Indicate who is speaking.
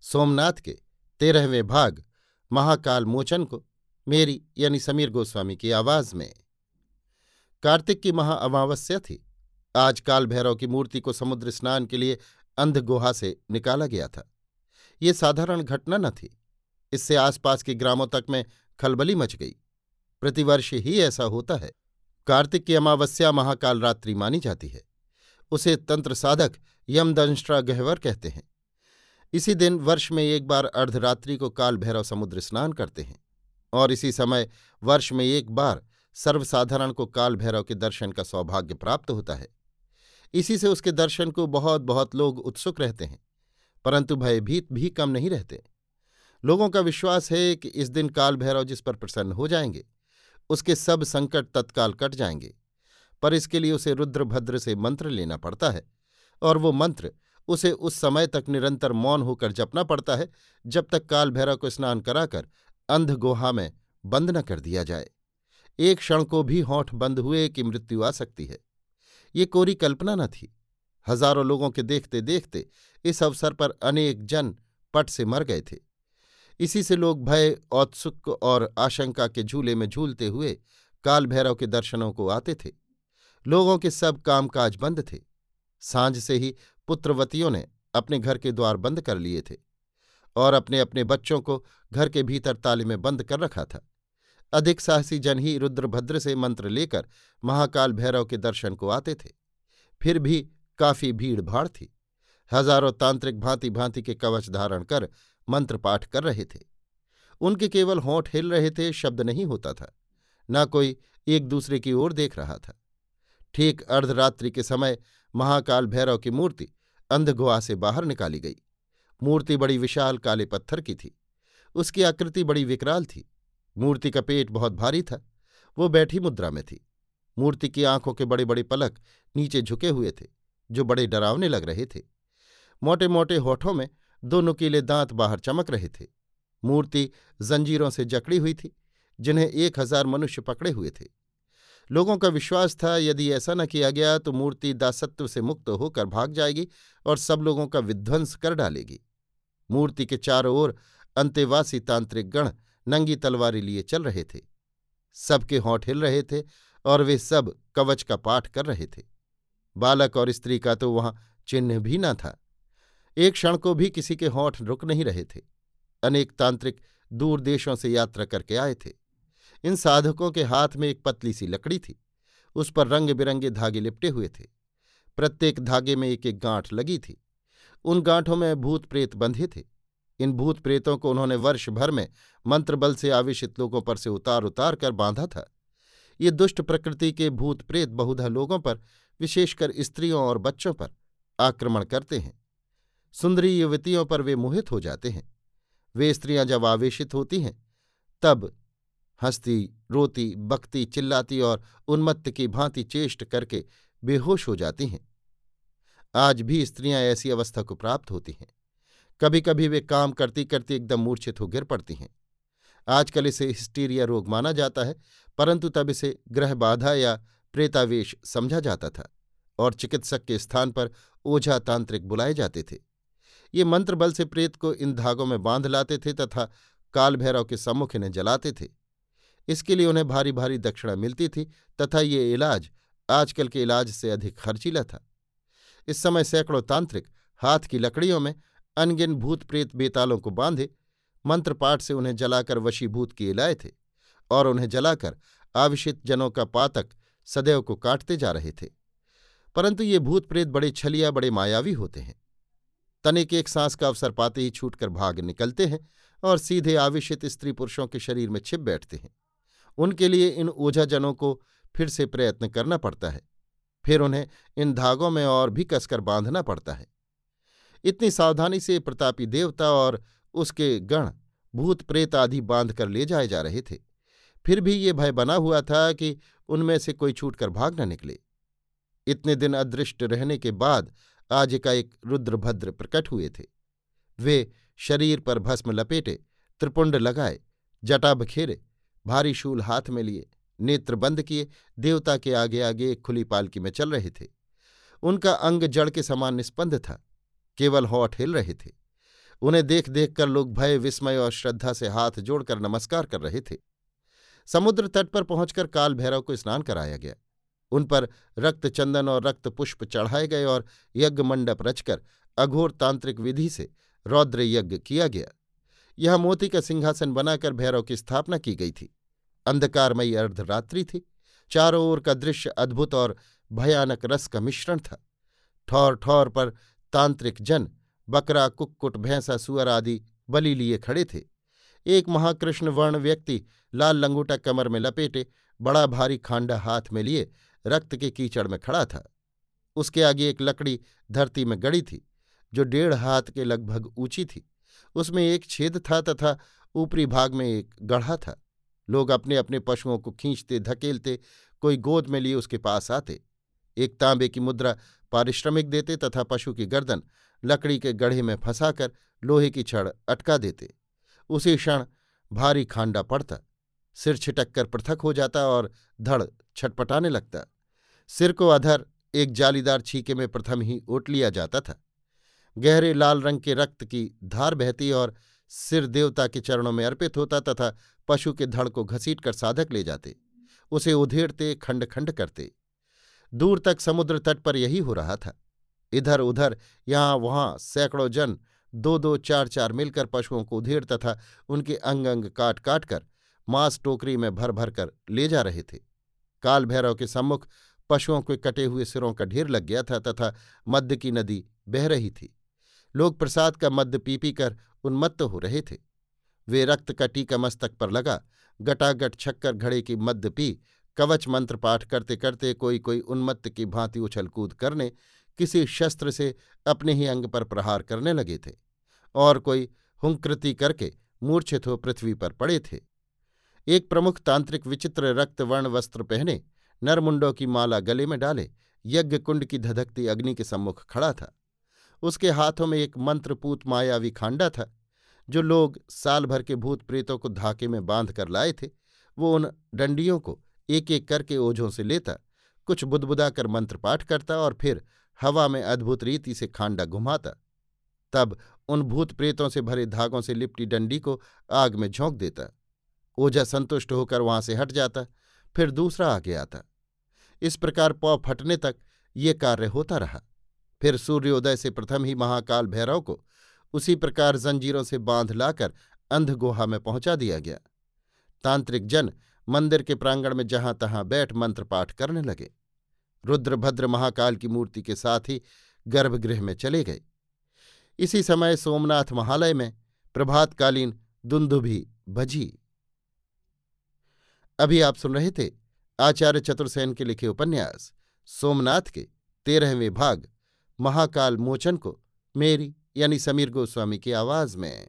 Speaker 1: सोमनाथ के तेरहवें भाग महाकाल मोचन को मेरी यानी समीर गोस्वामी की आवाज़ में। कार्तिक की महा अमावस्या थी। आज काल भैरव की मूर्ति को समुद्र स्नान के लिए अंध गुहा से निकाला गया था। ये साधारण घटना न थी। इससे आसपास के ग्रामों तक में खलबली मच गई। प्रतिवर्ष ही ऐसा होता है। कार्तिक की अमावस्या महाकाल रात्रि मानी जाती है। उसे तंत्र साधक यमदंष्ट्रा गहवर कहते हैं। इसी दिन वर्ष में एक बार अर्धरात्रि को काल भैरव समुद्र स्नान करते हैं और इसी समय वर्ष में एक बार सर्वसाधारण को काल भैरव के दर्शन का सौभाग्य प्राप्त होता है। इसी से उसके दर्शन को बहुत बहुत लोग उत्सुक रहते हैं, परंतु भयभीत भी कम नहीं रहते। लोगों का विश्वास है कि इस दिन काल भैरव जिस पर प्रसन्न हो जाएँगे, उसके सब संकट तत्काल कट जाएँगे, पर इसके लिए उसे रुद्रभद्र से मंत्र लेना पड़ता है और वो मंत्र उसे उस समय तक निरंतर मौन होकर जपना पड़ता है, जब तक काल भैरव को स्नान कराकर अंध गुहा में बंद न कर दिया जाए। एक क्षण को भी होठ बंद हुए कि मृत्यु आ सकती है। ये कोरी कल्पना न थी। हज़ारों लोगों के देखते देखते इस अवसर पर अनेक जन पट से मर गए थे। इसी से लोग भय औत्सुक और आशंका के झूले में झूलते हुए काल भैरव के दर्शनों को आते थे। लोगों के सब कामकाज बंद थे। साँझ से ही पुत्रवतियों ने अपने घर के द्वार बंद कर लिए थे और अपने अपने बच्चों को घर के भीतर ताले में बंद कर रखा था। अधिक साहसी जन ही रुद्रभद्र से मंत्र लेकर महाकाल भैरव के दर्शन को आते थे। फिर भी काफ़ी भीड़ भाड़ थी। हज़ारों तांत्रिक भांति भांति के कवच धारण कर मंत्र पाठ कर रहे थे। उनके केवल होंठ हिल रहे थे, शब्द नहीं होता था। न कोई एक दूसरे की ओर देख रहा था। ठीक अर्धरात्रि के समय महाकाल भैरव की मूर्ति अंधगुआ से बाहर निकाली गई। मूर्ति बड़ी विशाल काले पत्थर की थी। उसकी आकृति बड़ी विकराल थी। मूर्ति का पेट बहुत भारी था। वो बैठी मुद्रा में थी। मूर्ति की आँखों के बड़े बड़े पलक नीचे झुके हुए थे, जो बड़े डरावने लग रहे थे। मोटे मोटे होठों में दो नुकीले दांत बाहर चमक रहे थे। मूर्ति जंजीरों से जकड़ी हुई थी, जिन्हें एक हज़ार मनुष्य पकड़े हुए थे। लोगों का विश्वास था, यदि ऐसा न किया गया तो मूर्ति दासत्व से मुक्त होकर भाग जाएगी और सब लोगों का विध्वंस कर डालेगी। मूर्ति के चारों ओर अंतेवासी तांत्रिक गण नंगी तलवारी लिए चल रहे थे। सबके होंठ हिल रहे थे और वे सब कवच का पाठ कर रहे थे। बालक और स्त्री का तो वहाँ चिन्ह भी न था। एक क्षण को भी किसी के होंठ रुक नहीं रहे थे। अनेक तांत्रिक दूर देशों से यात्रा करके आए थे। इन साधकों के हाथ में एक पतली सी लकड़ी थी। उस पर रंग बिरंगे धागे लिपटे हुए थे। प्रत्येक धागे में एक एक गांठ लगी थी। उन गांठों में भूत प्रेत बंधे थे। इन भूत प्रेतों को उन्होंने वर्ष भर में मंत्र बल से आवेशित लोगों पर से उतार उतार कर बांधा था। ये दुष्ट प्रकृति के भूत प्रेत बहुधा लोगों पर, विशेषकर स्त्रियों और बच्चों पर, आक्रमण करते हैं। सुंदरी युवतियों पर वे मोहित हो जाते हैं। वे स्त्रियाँ जब आवेशित होती हैं, तब हंसती, रोती, बकती, चिल्लाती और उन्मत्त की भांति चेष्ट करके बेहोश हो जाती हैं। आज भी स्त्रियाँ ऐसी अवस्था को प्राप्त होती हैं। कभी कभी वे काम करती करती एकदम मूर्छित हो गिर पड़ती हैं। आजकल इसे हिस्टीरिया रोग माना जाता है, परंतु तब इसे ग्रह बाधा या प्रेतावेश समझा जाता था और चिकित्सक के स्थान पर ओझा तांत्रिक बुलाए जाते थे। ये मंत्र बल से प्रेत को इन धागों में बाँध लाते थे तथा काल भैरव के सम्मुख इन्हें जलाते थे। इसके लिए उन्हें भारी भारी दक्षिणा मिलती थी तथा ये इलाज आजकल के इलाज से अधिक खर्चीला था। इस समय सैकड़ों तांत्रिक हाथ की लकड़ियों में अनगिन भूत प्रेत बेतालों को बांधे मंत्रपाठ से उन्हें जलाकर वशीभूत किए लाए थे और उन्हें जलाकर आविषित जनों का पातक सदैव को काटते जा रहे थे। परंतु ये भूत प्रेत बड़े छलिया, बड़े मायावी होते हैं। तनिक एक सांस का अवसर पाते ही छूटकर भाग निकलते हैं और सीधे आविषित स्त्री पुरुषों के शरीर में छिप बैठते हैं। उनके लिए इन ओझाजनों को फिर से प्रयत्न करना पड़ता है। फिर उन्हें इन धागों में और भी कसकर बांधना पड़ता है। इतनी सावधानी से प्रतापी देवता और उसके गण भूत प्रेत आदि बाँध कर ले जाए जा रहे थे। फिर भी ये भय बना हुआ था कि उनमें से कोई छूटकर भाग न निकले। इतने दिन अदृष्ट रहने के बाद आज का एक रुद्रभद्र प्रकट हुए थे। वे शरीर पर भस्म लपेटे, त्रिपुंड लगाए, जटा बखेरे भारी शूल हाथ में लिए, नेत्र बंद किए, देवता के आगे आगे एक खुली पालकी में चल रहे थे। उनका अंग जड़ के समान निस्पंद था, केवल होठ हिल रहे थे। उन्हें देख देख कर लोग भय, विस्मय और श्रद्धा से हाथ जोड़कर नमस्कार कर रहे थे। समुद्र तट पर पहुंचकर काल भैरव को स्नान कराया गया। उन पर रक्त चंदन और रक्त पुष्प चढ़ाए गए और यज्ञ मंडप रचकर अघोर तांत्रिक विधि से रौद्र यज्ञ किया गया। यहाँ मोती का सिंहासन बनाकर भैरव की स्थापना की गई थी। अंधकारमयी अर्धरात्रि थी। चारों ओर का दृश्य अद्भुत और भयानक रस का मिश्रण था। ठौर ठौर पर तांत्रिक जन, बकरा, कुक्कुट, भैंसा, सुअर आदि बलि लिए खड़े थे। एक महाकृष्ण वर्ण व्यक्ति लाल लंगूटा कमर में लपेटे, बड़ा भारी खांडा हाथ में लिए रक्त के कीचड़ में खड़ा था। उसके आगे एक लकड़ी धरती में गड़ी थी, जो डेढ़ हाथ के लगभग ऊँची थी। उसमें एक छेद था तथा ऊपरी भाग में एक गढ़ा था। लोग अपने अपने पशुओं को खींचते, धकेलते, कोई गोद में लिए उसके पास आते। एक तांबे की मुद्रा पारिश्रमिक देते तथा पशु की गर्दन लकड़ी के गढ़े में फंसाकर लोहे की छड़ अटका देते। उसी क्षण भारी खांडा पड़ता। सिर छिटक कर पृथक हो जाता और धड़ छटपटाने लगता। सिर को अधर एक जालीदार छीके में प्रथम ही ओट लिया जाता था। गहरे लाल रंग के रक्त की धार बहती और सिर देवता के चरणों में अर्पित होता तथा पशु के धड़ को घसीट कर साधक ले जाते, उसे उधेड़ते खंड खंड करते। दूर तक समुद्र तट पर यही हो रहा था। इधर उधर यहाँ वहाँ सैकड़ों जन दो दो चार चार मिलकर पशुओं को उधेड़ तथा उनके अंग अंग काट काट कर मांस टोकरी में भर भर कर ले जा रहे थे। काल भैरव के सम्मुख पशुओं के कटे हुए सिरों का ढेर लग गया था तथा मध्य की नदी बह रही थी। लोग प्रसाद का मद्य पी पी कर उन्मत्त हो रहे थे। वे रक्त का टीका मस्तक पर लगा, गटागट छक्कर घड़े की मद्य पी, कवच मंत्र पाठ करते करते कोई कोई उन्मत्त की भांति उछल कूद करने, किसी शस्त्र से अपने ही अंग पर प्रहार करने लगे थे और कोई हुंकृति करके मूर्छित हो पृथ्वी पर पड़े थे। एक प्रमुख तांत्रिक विचित्र रक्तवर्ण वस्त्र पहने नरमुंडों की माला गले में डाले यज्ञ कुंड की धधकती अग्नि के सम्मुख खड़ा था। उसके हाथों में एक मंत्रपूत मायावी खांडा था, जो लोग साल भर के भूत प्रेतों को धाके में बाँध कर लाए थे। वो उन डंडियों को एक एक करके ओझों से लेता, कुछ बुदबुदा कर मंत्रपाठ करता और फिर हवा में अद्भुत रीति से खांडा घुमाता। तब उन भूत प्रेतों से भरे धागों से लिपटी डंडी को आग में झोंक देता। ओझा संतुष्ट होकर वहाँ से हट जाता, फिर दूसरा आगे आता। इस प्रकार पौ फटने तक ये कार्य होता रहा। फिर सूर्योदय से प्रथम ही महाकाल भैरव को उसी प्रकार जंजीरों से बाँध लाकर अंध गुहा में पहुँचा दिया गया। तांत्रिक जन मंदिर के प्रांगण में जहाँ तहां बैठ मंत्र पाठ करने लगे। रुद्रभद्र महाकाल की मूर्ति के साथ ही गर्भगृह में चले गए। इसी समय सोमनाथ महालय में प्रभातकालीन दुंदुभी भजी। अभी आप सुन रहे थे आचार्य चतुर्सेन के लिखे उपन्यास, सोमनाथ के तेरहवें भाग। महाकाल मोचन को मेरी यानी समीर गोस्वामी की आवाज़ में